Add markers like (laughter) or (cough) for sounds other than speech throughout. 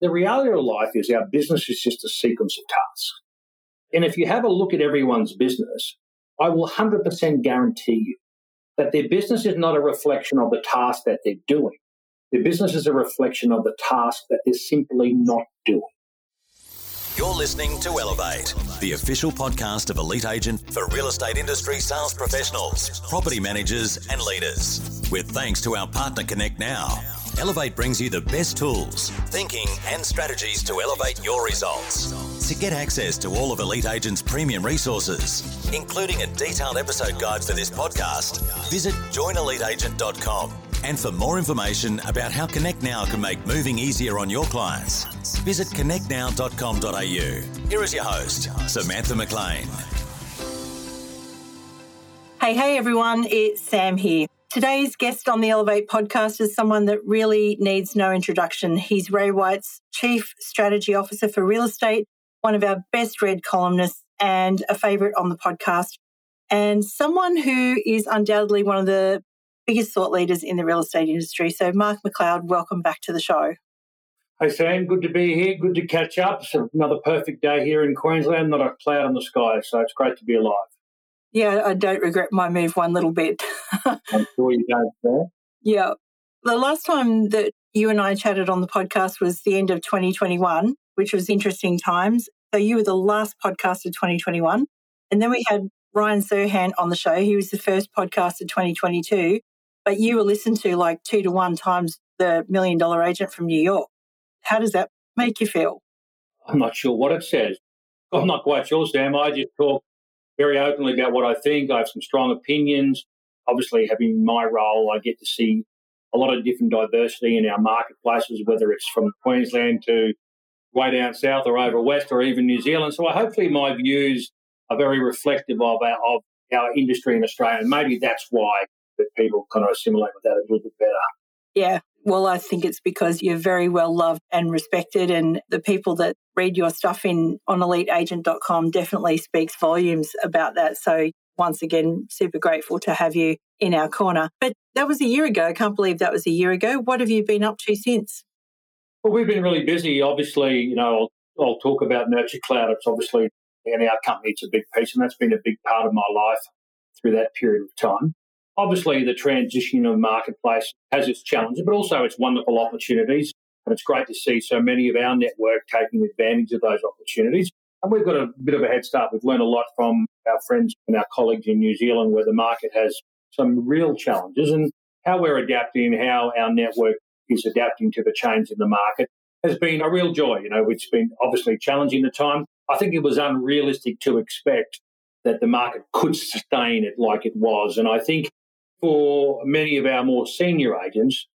The reality of life is our business is just a sequence of tasks. And if you have a look at everyone's business, I will 100% guarantee you that their business is not a reflection of the task that they're doing. Their business is a reflection of the task that they're simply not doing. You're listening to Elevate, the official podcast of Elite Agent for real estate industry sales professionals, property managers, and leaders. With thanks to our partner Connect Now. Elevate brings you the best tools, thinking, and strategies to elevate your results. To get access to all of Elite Agent's premium resources, including a detailed episode guide for this podcast, visit joineliteagent.com. And for more information about how Connect Now can make moving easier on your clients, visit connectnow.com.au. Here is your host, Samantha McLean. Hey, hey everyone, it's Sam here. Today's guest on the Elevate podcast is someone that really needs no introduction. He's Ray White's Chief Strategy Officer for Real Estate, one of our best read columnists, and a favourite on the podcast, and someone who is undoubtedly one of the biggest thought leaders in the real estate industry. So, Mark McLeod, welcome back to the show. Hey, Sam, good to be here. Good to catch up. It's another perfect day here in Queensland, not a cloud in the sky. So, it's great to be alive. Yeah, I don't regret my move one little bit. (laughs) I'm sure you don't. There. Yeah. The last time that you and I chatted on the podcast was the end of 2021, which was interesting times. So you were the last podcast of 2021. And then we had Ryan Serhant on the show. He was the first podcast of 2022, but you were listened to like two to one times the million dollar agent from New York. How does that make you feel? I'm not sure what it says. I'm not quite sure, Sam. I just talk very openly about what I think. I have some strong opinions. Obviously, having my role, I get to see a lot of different diversity in our marketplaces, whether it's from Queensland to way down south or over west or even New Zealand. So hopefully my views are very reflective of our, of our industry in Australia. And maybe that's why that people kind of assimilate with that a little bit better. Yeah. Well, I think it's because you're very well loved and respected, and the people that read your stuff in on eliteagent.com definitely speaks volumes about that. So, once again, super grateful to have you in our corner. But that was a year ago. I can't believe that was a year ago. What have you been up to since? Well, we've been really busy. Obviously, you know, I'll, I'll talk about Nurture Cloud. It's obviously in our company, it's a big piece, and that's been a big part of my life through that period of time. Obviously, the transition of marketplace has its challenges, but also its wonderful opportunities. And it's great to see so many of our network taking advantage of those opportunities. And we've got a bit of a head start. We've learned a lot from our friends and our colleagues in New Zealand, where the market has some real challenges, and how we're adapting, how our network is adapting to the change in the market has been a real joy. You know, it's been obviously challenging at time. I think it was unrealistic to expect that the market could sustain it like it was. And I think for many of our more senior agents,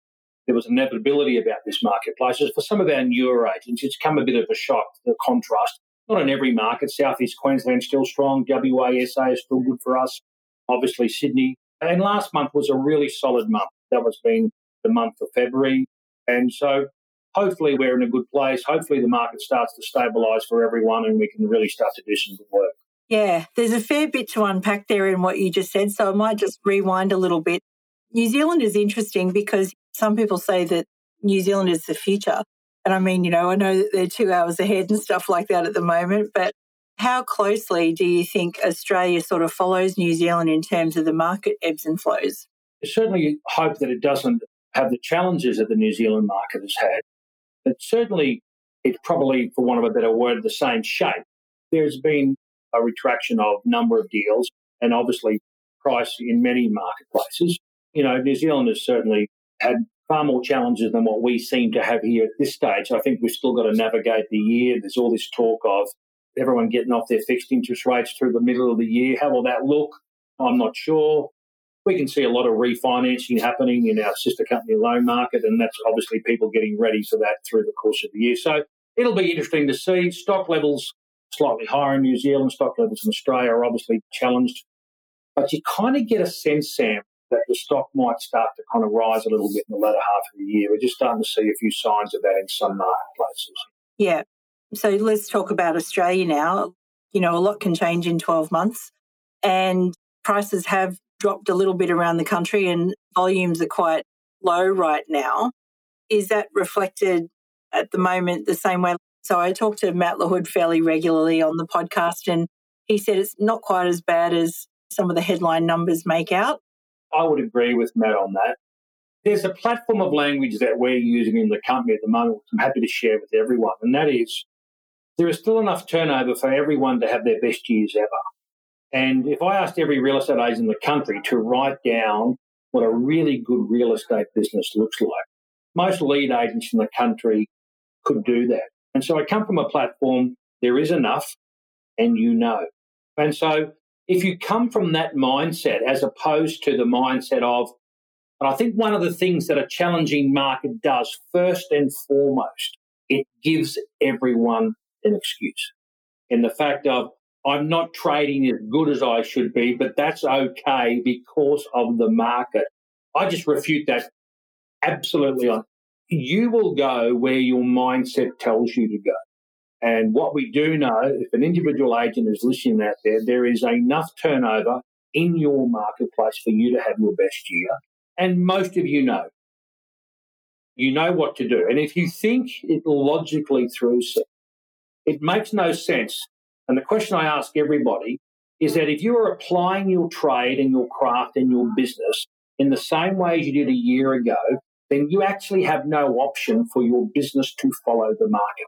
there was inevitability about this marketplace. For some of our newer agents, it's come a bit of a shock, the contrast. Not in every market. Southeast Queensland still strong. WA, SA is still good for us. Obviously, Sydney. And last month was a really solid month. That was being the month of February. And so hopefully we're in a good place. Hopefully the market starts to stabilise for everyone and we can really start to do some good work. Yeah, there's a fair bit to unpack there in what you just said. So I might just rewind a little bit. New Zealand is interesting because some people say that New Zealand is the future. And I mean, you know, I know that they're two hours ahead and stuff like that at the moment, but how closely do you think Australia sort of follows New Zealand in terms of the market ebbs and flows? I certainly hope that it doesn't have the challenges that the New Zealand market has had. But certainly, it's probably, for want of a better word, the same shape. There's been a retraction of number of deals and obviously price in many marketplaces. You know, New Zealand has certainly had far more challenges than what we seem to have here at this stage. I think we've still got to navigate the year. There's all this talk of everyone getting off their fixed interest rates through the middle of the year. How will that look? I'm not sure. We can see a lot of refinancing happening in our sister company loan market, and that's obviously people getting ready for that through the course of the year. So it'll be interesting to see. Stock levels slightly higher in New Zealand, stock levels in Australia are obviously challenged. But you kind of get a sense, Sam, that the stock might start to kind of rise a little bit in the latter half of the year. We're just starting to see a few signs of that in some marketplaces. Yeah. So let's talk about Australia now. You know, a lot can change in 12 months, and prices have dropped a little bit around the country, and volumes are quite low right now. Is that reflected at the moment the same way. So I talk to Matt LaHood fairly regularly on the podcast, and he said it's not quite as bad as some of the headline numbers make out. I would agree with Matt on that. There's a platform of language that we're using in the company at the moment, which I'm happy to share with everyone, and that is there is still enough turnover for everyone to have their best years ever. And if I asked every real estate agent in the country to write down what a really good real estate business looks like, most lead agents in the country could do that. And so I come from a platform, there is enough, and you know. And so if you come from that mindset as opposed to the mindset of, and I think one of the things that a challenging market does first and foremost, it gives everyone an excuse. In the fact of, I'm not trading as good as I should be, but that's okay because of the market. I just refute that absolutely on. You will go where your mindset tells you to go. And what we do know, if an individual agent is listening out there, there is enough turnover in your marketplace for you to have your best year. And most of you know. You know what to do. And if you think it logically through, it makes no sense. And the question I ask everybody is that if you are applying your trade and your craft and your business in the same way as you did a year ago, then you actually have no option for your business to follow the market.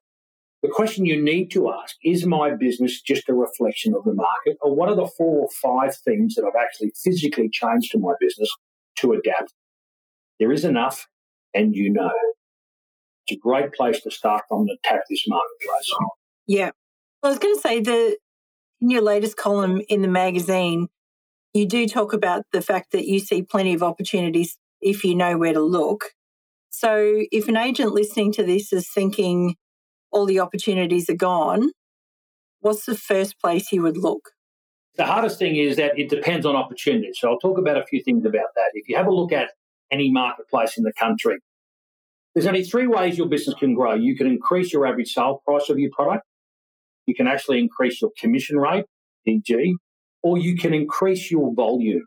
The question you need to ask is my business just a reflection of the market, or what are the four or five things that I've actually physically changed to my business to adapt? There is enough, and you know. It's a great place to start from to attack this marketplace. Yeah. I was going to say the in your latest column in the magazine, you do talk about the fact that you see plenty of opportunities if you know where to look. So, if an agent listening to this is thinking all the opportunities are gone, what's the first place he would look? The hardest thing is that it depends on opportunities. So, I'll talk about a few things about that. If you have a look at any marketplace in the country, there's only three ways your business can grow. You can increase your average sale price of your product, you can actually increase your commission rate, e.g., or you can increase your volume.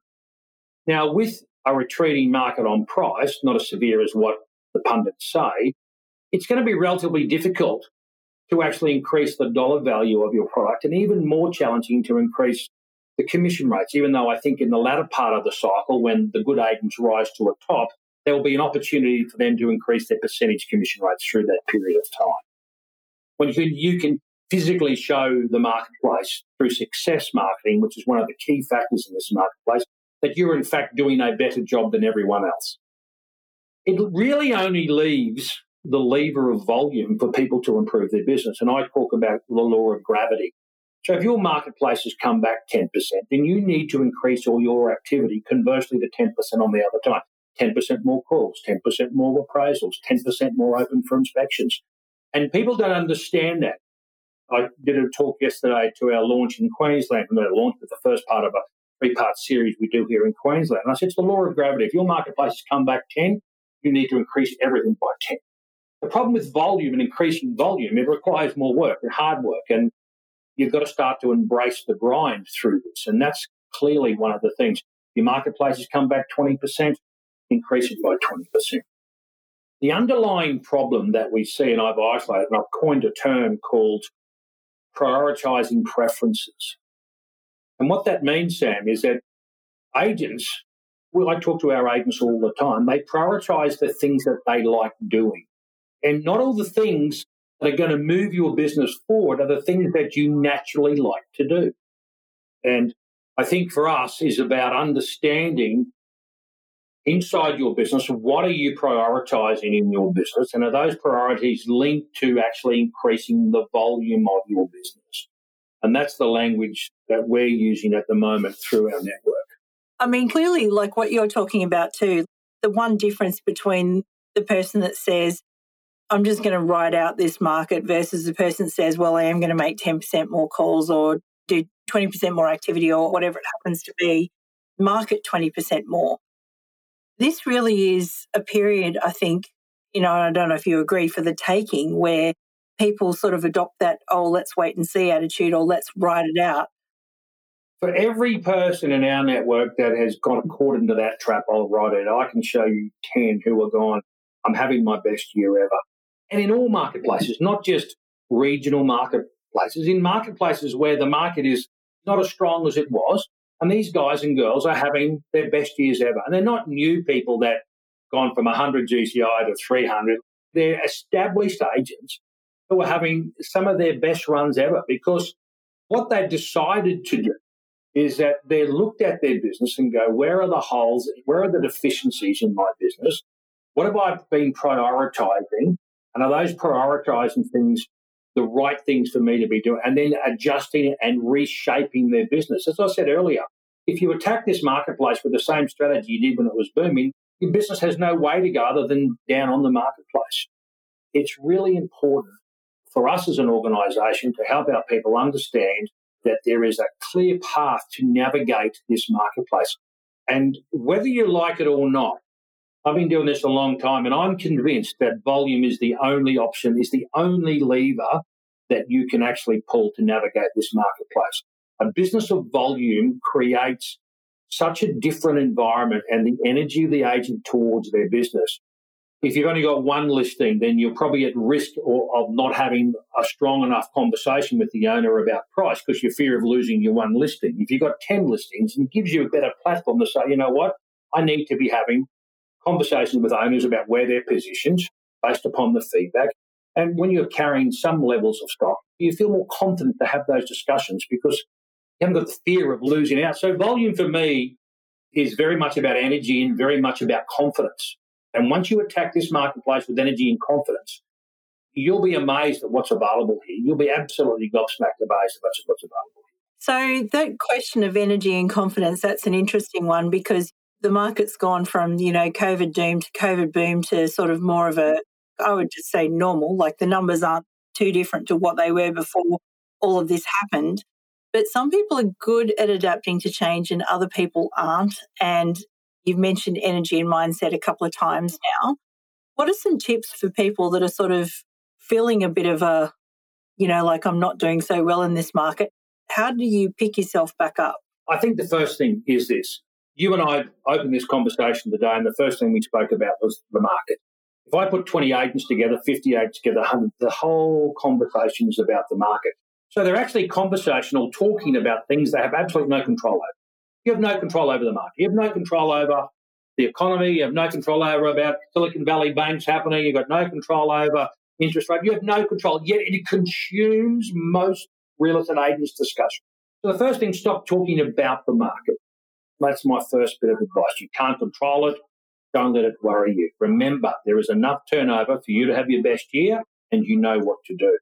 Now, with a retreating market on price, not as severe as what the pundits say, it's going to be relatively difficult to actually increase the dollar value of your product and even more challenging to increase the commission rates, even though I think in the latter part of the cycle, when the good agents rise to a top, there will be an opportunity for them to increase their percentage commission rates through that period of time. When you can, physically show the marketplace through success marketing, which is one of the key factors in this marketplace, that you're in fact doing a better job than everyone else. It really only leaves the lever of volume for people to improve their business. And I talk about the law of gravity. So if your marketplace has come back 10%, then you need to increase all your activity conversely to 10% on the other time. 10% more calls, 10% more appraisals, 10% more open for inspections. And people don't understand that. I did a talk yesterday to our launch in Queensland, and our launch was the first part of a three part series we do here in Queensland. And I said, it's the law of gravity. If your marketplace has come back 10, you need to increase everything by 10. The problem with volume and increasing volume, it requires more work and hard work. And you've got to start to embrace the grind through this. And that's clearly one of the things. Your marketplace has come back 20%, increase it by 20%. The underlying problem that we see, and I've isolated, and I've coined a term called prioritizing preferences. And what that means, Sam, is that agents, well, I talk to our agents all the time, they prioritize the things that they like doing. And not all the things that are going to move your business forward are the things that you naturally like to do. And I think for us is about understanding inside your business, what are you prioritizing in your business? And are those priorities linked to actually increasing the volume of your business? And that's the language that we're using at the moment through our network. I mean, clearly, like what you're talking about too, the one difference between the person that says, I'm just going to ride out this market versus the person that says, well, I am going to make 10% more calls or do 20% more activity or whatever it happens to be, market 20% more this really is a period, I think, you know, I don't know if you agree, for the taking where people sort of adopt that, oh, let's wait and see attitude or let's write it out. For every person in our network that has got caught into that trap, I'll write it. I can show you 10 who are gone, I'm having my best year ever. And in all marketplaces, not just regional marketplaces, in marketplaces where the market is not as strong as it was, and these guys and girls are having their best years ever. And they're not new people that gone from 100 GCI to 300. They're established agents who are having some of their best runs ever because what they've decided to do is that they looked at their business and go, where are the holes? Where are the deficiencies in my business? What have I been prioritizing? And are those prioritizing things the right things for me to be doing? And then adjusting and reshaping their business. As I said earlier, if you attack this marketplace with the same strategy you did when it was booming, your business has no way to go other than down on the marketplace. It's really important for us as an organization to help our people understand that there is a clear path to navigate this marketplace. And whether you like it or not, I've been doing this a long time and I'm convinced that volume is the only option, is the only lever that you can actually pull to navigate this marketplace. A business of volume creates such a different environment and the energy of the agent towards their business if you've only got one listing, then you're probably at risk of not having a strong enough conversation with the owner about price because you fear of losing your one listing. If you've got 10 listings, it gives you a better platform to say, you know what, I need to be having conversations with owners about where they're positioned based upon the feedback. And when you're carrying some levels of stock, you feel more confident to have those discussions because you haven't got the fear of losing out. So volume for me is very much about energy and very much about confidence. And once you attack this marketplace with energy and confidence, you'll be amazed at what's available here. You'll be absolutely gobsmacked amazed at what's available. So that question of energy and confidence, that's an interesting one because the market's gone from, you know, COVID doom to COVID boom to sort of more of a, I would just say normal, like the numbers aren't too different to what they were before all of this happened. But some people are good at adapting to change and other people aren't. And You've mentioned energy and mindset a couple of times now. What are some tips for people that are sort of feeling a bit of a, you know, like I'm not doing so well in this market? How do you pick yourself back up? I think the first thing is this. You and I opened this conversation today, and the first thing we spoke about was the market. If I put 20 agents together, 50 agents together, 100, the whole conversation is about the market. So they're actually conversational, talking about things they have absolutely no control over. You have no control over the market. You have no control over the economy. You have no control over about Silicon Valley banks happening. You've got no control over interest rate. You have no control. Yet it consumes most real estate agents' discussion. So the first thing, stop talking about the market. That's my first bit of advice. You can't control it. Don't let it worry you. Remember, there is enough turnover for you to have your best year and you know what to do.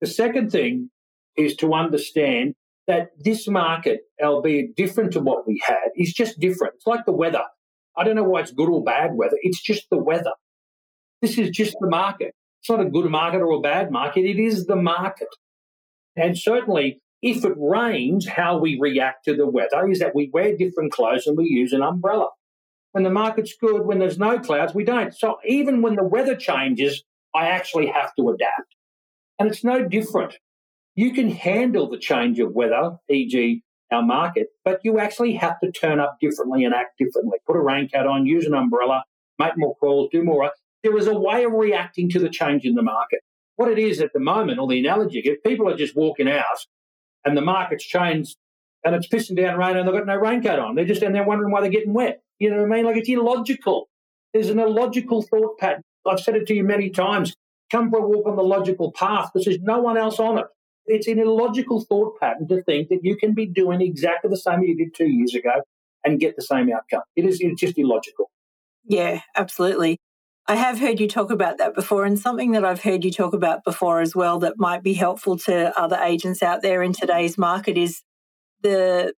The second thing is to understand that this market, albeit different to what we had, is just different. It's like the weather. I don't know why it's good or bad weather. It's just the weather. This is just the market. It's not a good market or a bad market. It is the market. And certainly, if it rains, how we react to the weather is that we wear different clothes and we use an umbrella. When the market's good, when there's no clouds, we don't. So even when the weather changes, I actually have to adapt. And it's no different you can handle the change of weather, e.g., our market, but you actually have to turn up differently and act differently. Put a raincoat on, use an umbrella, make more calls, do more. There is a way of reacting to the change in the market. What it is at the moment, or the analogy, if people are just walking out and the market's changed and it's pissing down rain and they've got no raincoat on, they're just down there wondering why they're getting wet. You know what I mean? Like it's illogical. There's an illogical thought pattern. I've said it to you many times. Come for a walk on the logical path because there's no one else on it it's an illogical thought pattern to think that you can be doing exactly the same you did two years ago and get the same outcome. It is it's just illogical. Yeah, absolutely. I have heard you talk about that before, and something that I've heard you talk about before as well that might be helpful to other agents out there in today's market is the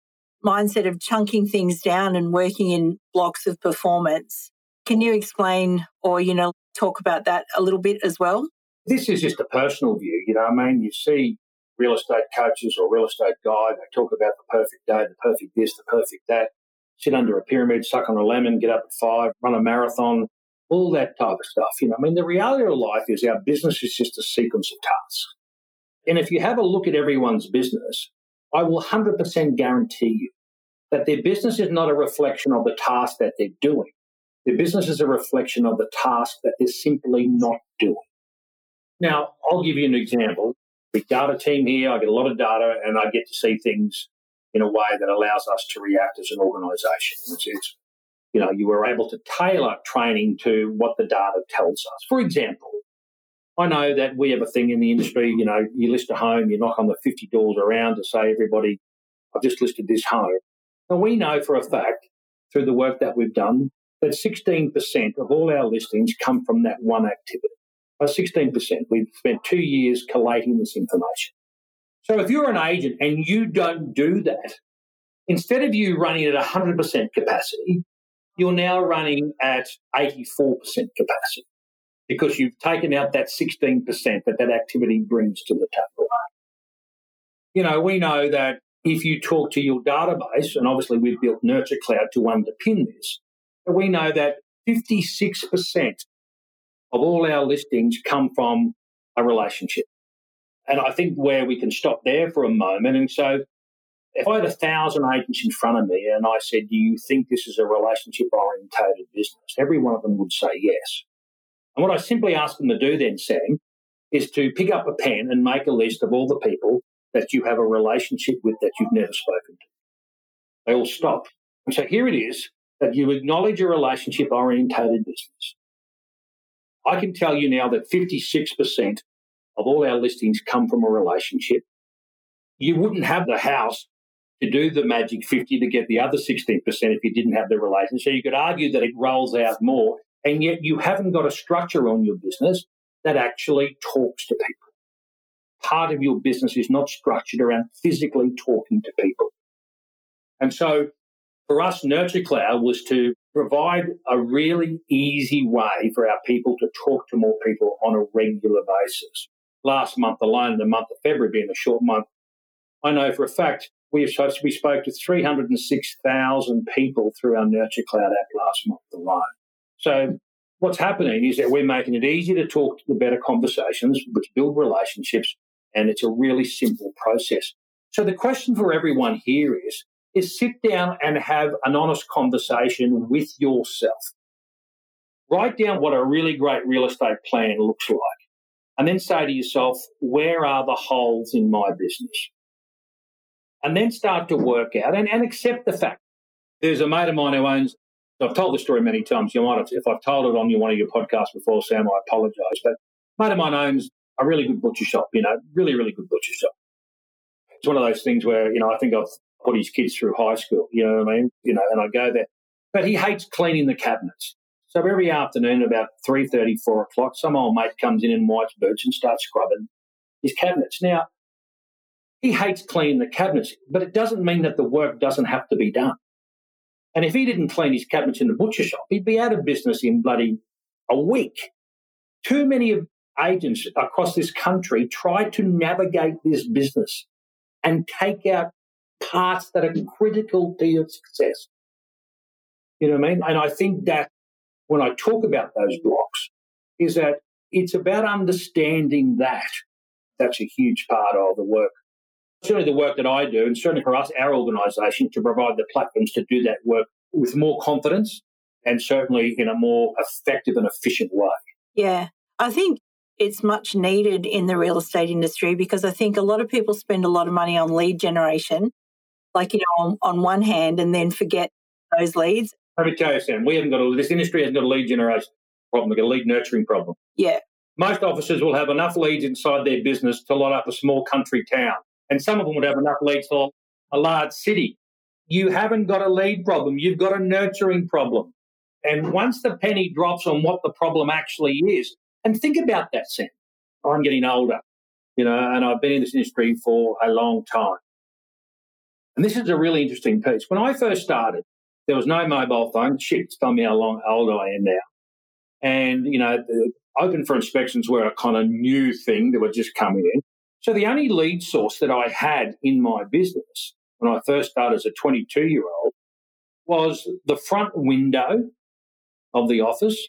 mindset of chunking things down and working in blocks of performance. Can you explain or, you know, talk about that a little bit as well? This is just a personal view. You know, I mean, you see real estate coaches or real estate guy. They talk about the perfect day, the perfect this, the perfect that. Sit under a pyramid, suck on a lemon, get up at five, run a marathon, all that type of stuff. You know, I mean, the reality of life is our business is just a sequence of tasks. And if you have a look at everyone's business, I will 100% guarantee you that their business is not a reflection of the task that they're doing. Their business is a reflection of the task that they're simply not doing. Now, I'll give you an example. Big data team here, I get a lot of data and I get to see things in a way that allows us to react as an organisation. Which is, you know, you were able to tailor training to what the data tells us. For example, I know that we have a thing in the industry, you know, you list a home, you knock on the 50 doors around to say, everybody, I've just listed this home. And we know for a fact, through the work that we've done, that 16% of all our listings come from that one activity. By 16%. We've spent two years collating this information. So if you're an agent and you don't do that, instead of you running at 100% capacity, you're now running at 84% capacity because you've taken out that 16% that that activity brings to the table. You know, we know that if you talk to your database, and obviously we've built Nurture Cloud to underpin this, we know that 56% of all our listings come from a relationship. And I think where we can stop there for a moment. And so if I had a thousand agents in front of me and I said, Do you think this is a relationship orientated business? Every one of them would say yes. And what I simply ask them to do then, Sam, is to pick up a pen and make a list of all the people that you have a relationship with that you've never spoken to. They all stop. And so here it is that you acknowledge a relationship orientated business. I can tell you now that 56% of all our listings come from a relationship. You wouldn't have the house to do the magic 50 to get the other 16% if you didn't have the relationship. So you could argue that it rolls out more, and yet you haven't got a structure on your business that actually talks to people. Part of your business is not structured around physically talking to people. And so for us, Nurture Cloud was to provide a really easy way for our people to talk to more people on a regular basis. Last month alone, the month of February being a short month, I know for a fact we, have we spoke to 306,000 people through our Nurture Cloud app last month alone. So what's happening is that we're making it easy to talk to the better conversations, which build relationships, and it's a really simple process. So the question for everyone here is, is sit down and have an honest conversation with yourself. Write down what a really great real estate plan looks like. And then say to yourself, where are the holes in my business? And then start to work out and, and accept the fact. There's a mate of mine who owns, I've told the story many times. You might have, if I've told it on one of your podcasts before, Sam, I apologize. But a mate of mine owns a really good butcher shop, you know, really, really good butcher shop. It's one of those things where, you know, I think I've put his kids through high school. You know what I mean? You know, and I go there. But he hates cleaning the cabinets. So every afternoon, about 3.30, 4 o'clock, some old mate comes in in white boots and starts scrubbing his cabinets. Now, he hates cleaning the cabinets, but it doesn't mean that the work doesn't have to be done. And if he didn't clean his cabinets in the butcher shop, he'd be out of business in bloody a week. Too many agents across this country try to navigate this business and take out parts that are critical to your success. You know what I mean? And I think that when I talk about those blocks, is that it's about understanding that. That's a huge part of the work. Certainly the work that I do, and certainly for us, our organisation, to provide the platforms to do that work with more confidence and certainly in a more effective and efficient way. Yeah. I think it's much needed in the real estate industry because I think a lot of people spend a lot of money on lead generation like, you know, on, on one hand and then forget those leads. Let me tell you, Sam, we haven't got a, this industry hasn't got a lead generation problem, we've got a lead nurturing problem. Yeah. Most officers will have enough leads inside their business to light up a small country town. And some of them would have enough leads for a large city. You haven't got a lead problem, you've got a nurturing problem. And once the penny drops on what the problem actually is, and think about that, Sam. I'm getting older, you know, and I've been in this industry for a long time. And this is a really interesting piece. When I first started, there was no mobile phone. Shit, it's me how long old I am now. And, you know, open for inspections were a kind of new thing that were just coming in. So the only lead source that I had in my business when I first started as a 22 year old was the front window of the office.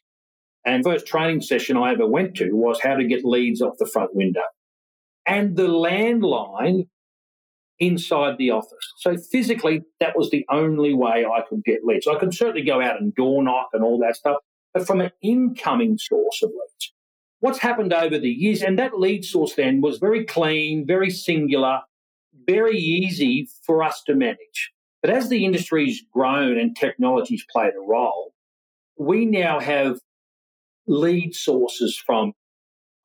And first training session I ever went to was how to get leads off the front window. And the landline inside the office. So physically, that was the only way I could get leads. I could certainly go out and door knock and all that stuff, but from an incoming source of leads, what's happened over the years, and that lead source then was very clean, very singular, very easy for us to manage. But as the industry's grown and technology's played a role, we now have lead sources from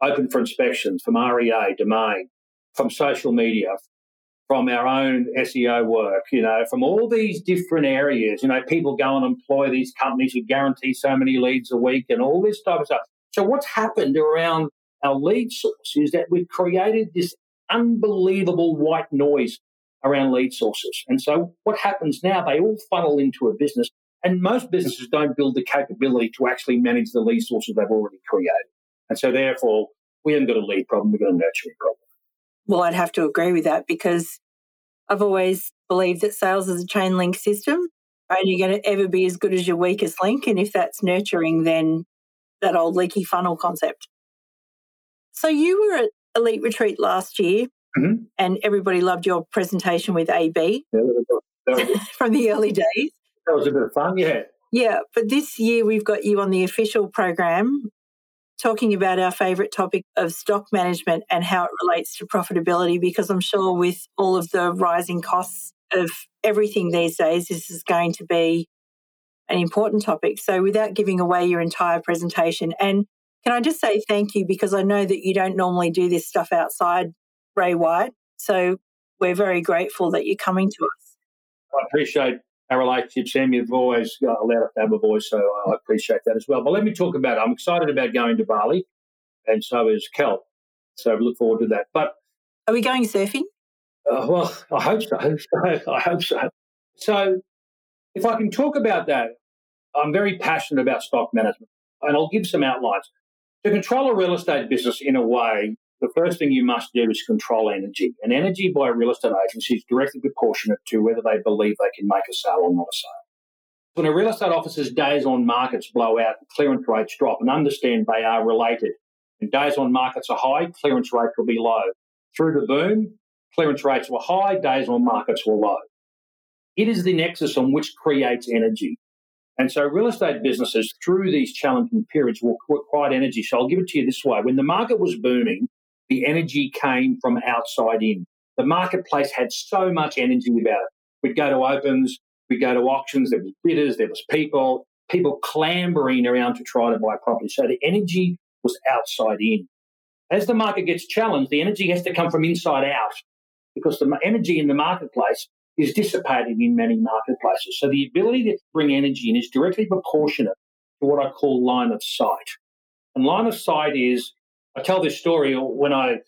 Open for Inspections, from REA, Domain, from social media, from our own SEO work, you know, from all these different areas. You know, people go and employ these companies who guarantee so many leads a week and all this type of stuff. So what's happened around our lead source is that we've created this unbelievable white noise around lead sources. And so what happens now, they all funnel into a business and most businesses don't build the capability to actually manage the lead sources they've already created. And so therefore, we haven't got a lead problem, we've got a nurturing problem. Well, I'd have to agree with that because I've always believed that sales is a chain link system. Only going to ever be as good as your weakest link. And if that's nurturing, then that old leaky funnel concept. So you were at Elite Retreat last year mm-hmm. and everybody loved your presentation with AB yeah, (laughs) from the early days. That was a bit of fun, yeah. Yeah, but this year we've got you on the official program talking about our favourite topic of stock management and how it relates to profitability, because I'm sure with all of the rising costs of everything these days, this is going to be an important topic. So, without giving away your entire presentation, and can I just say thank you because I know that you don't normally do this stuff outside Ray White. So, we're very grateful that you're coming to us. I appreciate our relationship, Sam. You've always got allowed us to have a voice, so I appreciate that as well. But let me talk about it. I'm excited about going to Bali, and so is Kel. So I look forward to that. But are we going surfing? Uh, well, I hope so. (laughs) I hope so. So, if I can talk about that, I'm very passionate about stock management, and I'll give some outlines. To control a real estate business in a way the first thing you must do is control energy. And energy by a real estate agency is directly proportionate to whether they believe they can make a sale or not a sale. When a real estate officer's days on markets blow out clearance rates drop, and understand they are related. When days on markets are high, clearance rates will be low. Through the boom, clearance rates were high, days on markets were low. It is the nexus on which creates energy. And so real estate businesses through these challenging periods will require energy. So I'll give it to you this way. When the market was booming, the energy came from outside in. The marketplace had so much energy about it. We'd go to opens, we'd go to auctions, there was bidders, there was people, people clambering around to try to buy property. So the energy was outside in. As the market gets challenged, the energy has to come from inside out because the energy in the marketplace is dissipated in many marketplaces. So the ability to bring energy in is directly proportionate to what I call line of sight. And line of sight is I tell this story when I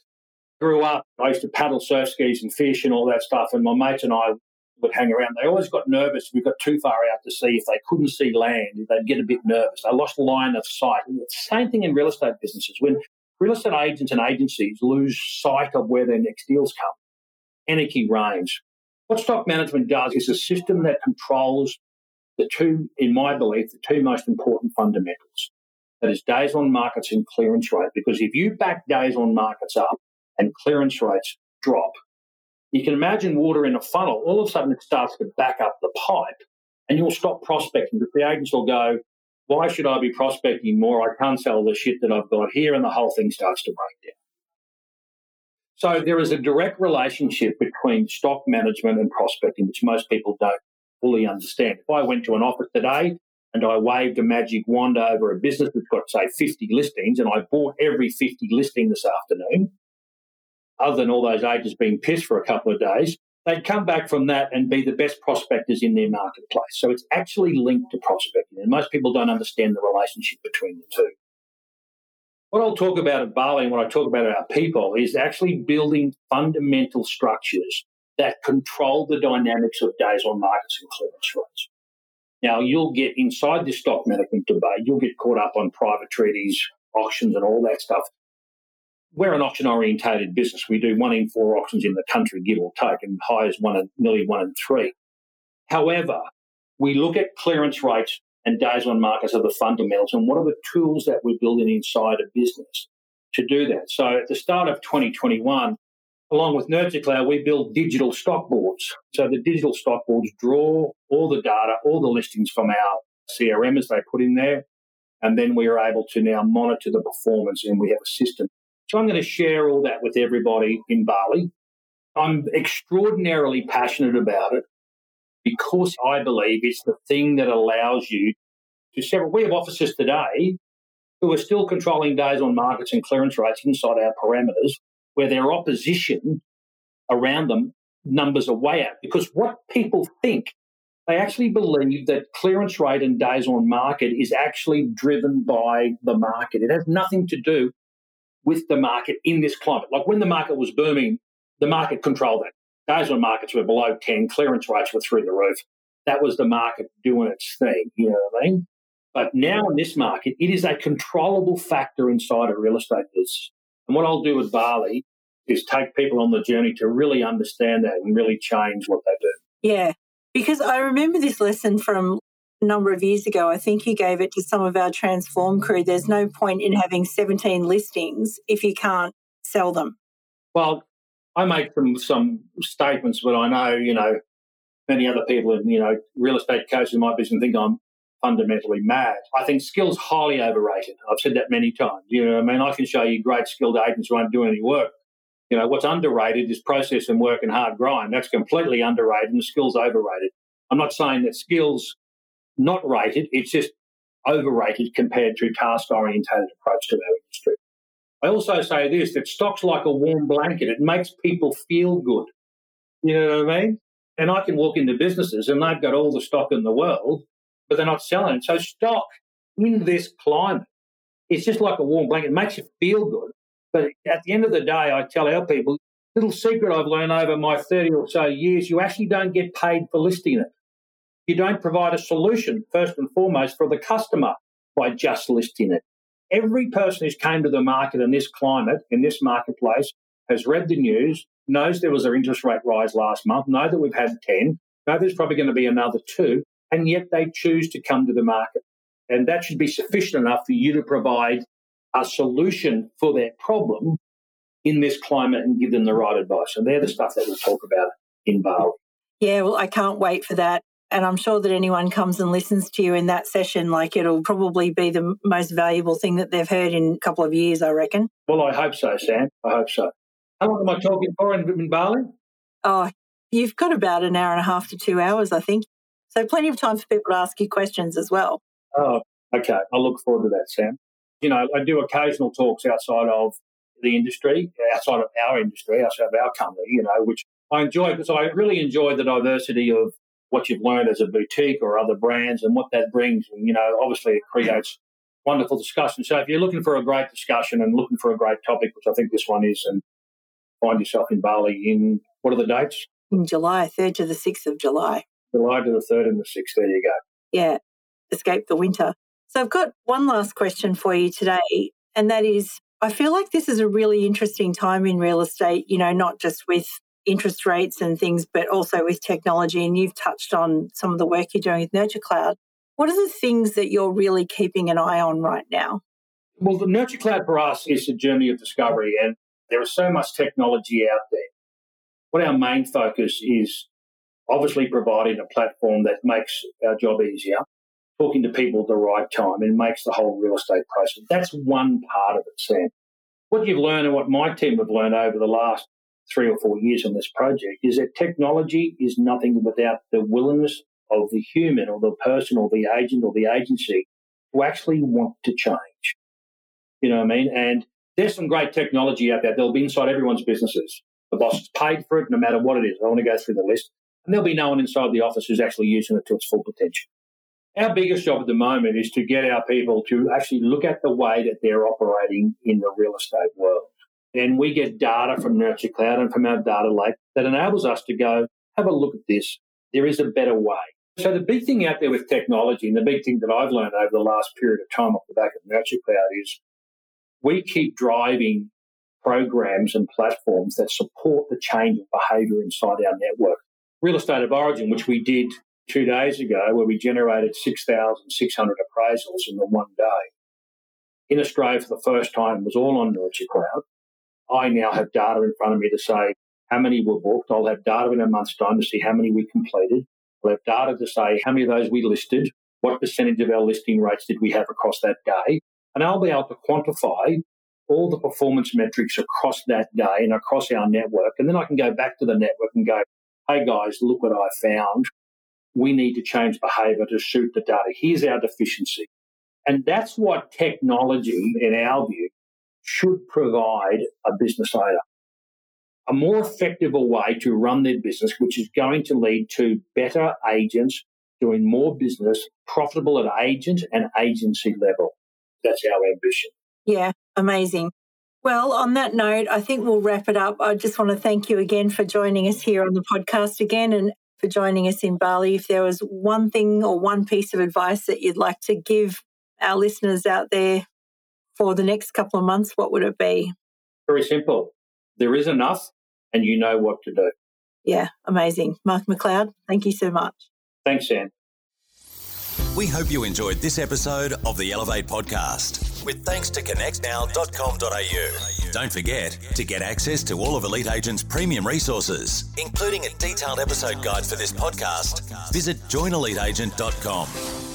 grew up. I used to paddle surf skis and fish and all that stuff, and my mates and I would hang around. They always got nervous if we got too far out to sea. If they couldn't see land, they'd get a bit nervous. They lost line of sight. And the same thing in real estate businesses. When real estate agents and agencies lose sight of where their next deals come, anarchy reigns. What stock management does is a system that controls the two, in my belief, the two most important fundamentals that is days on markets and clearance rate. Because if you back days on markets up and clearance rates drop, you can imagine water in a funnel. All of a sudden, it starts to back up the pipe, and you'll stop prospecting. Because the agents will go, "Why should I be prospecting more? I can't sell the shit that I've got here," and the whole thing starts to break down. So there is a direct relationship between stock management and prospecting, which most people don't fully understand. If I went to an office today and I waved a magic wand over a business that's got, say, 50 listings, and I bought every 50 listing this afternoon, other than all those agents being pissed for a couple of days, they'd come back from that and be the best prospectors in their marketplace. So it's actually linked to prospecting, and most people don't understand the relationship between the two. What I'll talk about at Bali and what I talk about at our people is actually building fundamental structures that control the dynamics of days on markets and clearance rates. Now, you'll get inside this stock management debate, you'll get caught up on private treaties, auctions, and all that stuff. We're an auction orientated business. We do one in four auctions in the country, give or take, and high as one in, nearly one in three. However, we look at clearance rates and days on markets are the fundamentals and what are the tools that we're building inside a business to do that. So at the start of 2021, along with NurtureCloud, we build digital stock boards. So the digital stock boards draw all the data, all the listings from our CRM as they put in there. And then we are able to now monitor the performance and we have a system. So I'm going to share all that with everybody in Bali. I'm extraordinarily passionate about it because I believe it's the thing that allows you to several. We have officers today who are still controlling days on markets and clearance rates inside our parameters, where their opposition around them numbers are way out. Because what people think, they actually believe that clearance rate and days on market is actually driven by the market. It has nothing to do with the market in this climate. Like when the market was booming, the market controlled that. Days on markets were below 10, clearance rates were through the roof. That was the market doing its thing. You know what I mean? But now in this market, it is a controllable factor inside a real estate business. And what I'll do with Bali is take people on the journey to really understand that and really change what they do. Yeah, because I remember this lesson from a number of years ago. I think you gave it to some of our Transform crew. There's no point in having 17 listings if you can't sell them. Well, I make some, some statements, but I know, you know, many other people in, you know, real estate coaches in my business think I'm fundamentally mad. I think skill's highly overrated. I've said that many times. You know, I mean, I can show you great skilled agents who aren't doing any work. You know, what's underrated is process and work and hard grind. That's completely underrated and skill's overrated. I'm not saying that skill's not rated, it's just overrated compared to task orientated approach to our industry. I also say this that stock's like a warm blanket. It makes people feel good. You know what I mean? And I can walk into businesses and they've got all the stock in the world, but they're not selling. So stock in this climate, it's just like a warm blanket. It makes you feel good. But at the end of the day, I tell our people, little secret I've learned over my 30 or so years, you actually don't get paid for listing it. You don't provide a solution, first and foremost, for the customer by just listing it. Every person who's came to the market in this climate, in this marketplace, has read the news, knows there was an interest rate rise last month, know that we've had 10, know there's probably going to be another two, and yet they choose to come to the market. And that should be sufficient enough for you to provide a solution for their problem in this climate and give them the right advice. And they're the stuff that we'll talk about in Bali. Yeah, well, I can't wait for that. And I'm sure that anyone comes and listens to you in that session, like it'll probably be the most valuable thing that they've heard in a couple of years, I reckon. Well, I hope so, Sam. I hope so. How long am I talking for in, in Bali? Oh, you've got about an hour and a half to two hours, I think. So plenty of time for people to ask you questions as well. Oh, okay. I look forward to that, Sam. You know, I do occasional talks outside of the industry, outside of our industry, outside of our company, you know, which I enjoy because I really enjoy the diversity of what you've learned as a boutique or other brands and what that brings. And, you know, obviously it creates wonderful discussion. So if you're looking for a great discussion and looking for a great topic, which I think this one is, and find yourself in Bali in, what are the dates? In July, 3rd to the 6th of July. July to the 3rd and the 6th. There you go. Yeah, escape the winter. So I've got one last question for you today, and that is I feel like this is a really interesting time in real estate, you know, not just with interest rates and things, but also with technology. And you've touched on some of the work you're doing with Nurture Cloud. What are the things that you're really keeping an eye on right now? Well, the Nurture Cloud for us is a journey of discovery, and there is so much technology out there. What our main focus is obviously providing a platform that makes our job easier, talking to people at the right time, and makes the whole real estate process. That's one part of it, Sam. What you've learned and what my team have learned over the last three or four years on this project is that technology is nothing without the willingness of the human or the person or the agent or the agency to actually want to change. You know what I mean? And there's some great technology out there. They'll be inside everyone's businesses. The boss has paid for it, no matter what it is. I want to go through the list. And there'll be no one inside the office who's actually using it to its full potential. Our biggest job at the moment is to get our people to actually look at the way that they're operating in the real estate world. And we get data from Nurture Cloud and from our data lake that enables us to go, have a look at this. There is a better way. So the big thing out there with technology and the big thing that I've learned over the last period of time off the back of Nurture Cloud is we keep driving programs and platforms that support the change of behavior inside our network. Real Estate of Origin, which we did two days ago, where we generated 6,600 appraisals in the one day. In Australia for the first time was all on Nurture Cloud. I now have data in front of me to say how many were booked. I'll have data in a month's time to see how many we completed. I'll have data to say how many of those we listed, what percentage of our listing rates did we have across that day, and I'll be able to quantify all the performance metrics across that day and across our network. And then I can go back to the network and go, hey guys, look what I found. We need to change behavior to suit the data. Here's our deficiency. And that's what technology, in our view, should provide a business owner. A more effective way to run their business, which is going to lead to better agents doing more business, profitable at agent and agency level. That's our ambition. Yeah, amazing. Well, on that note, I think we'll wrap it up. I just want to thank you again for joining us here on the podcast again and for joining us in Bali. If there was one thing or one piece of advice that you'd like to give our listeners out there for the next couple of months, what would it be? Very simple. There is enough and you know what to do. Yeah, amazing. Mark McLeod, thank you so much. Thanks, Sam. We hope you enjoyed this episode of the Elevate podcast with thanks to connectnow.com.au. Don't forget to get access to all of Elite Agent's premium resources, including a detailed episode guide for this podcast. Visit joineliteagent.com.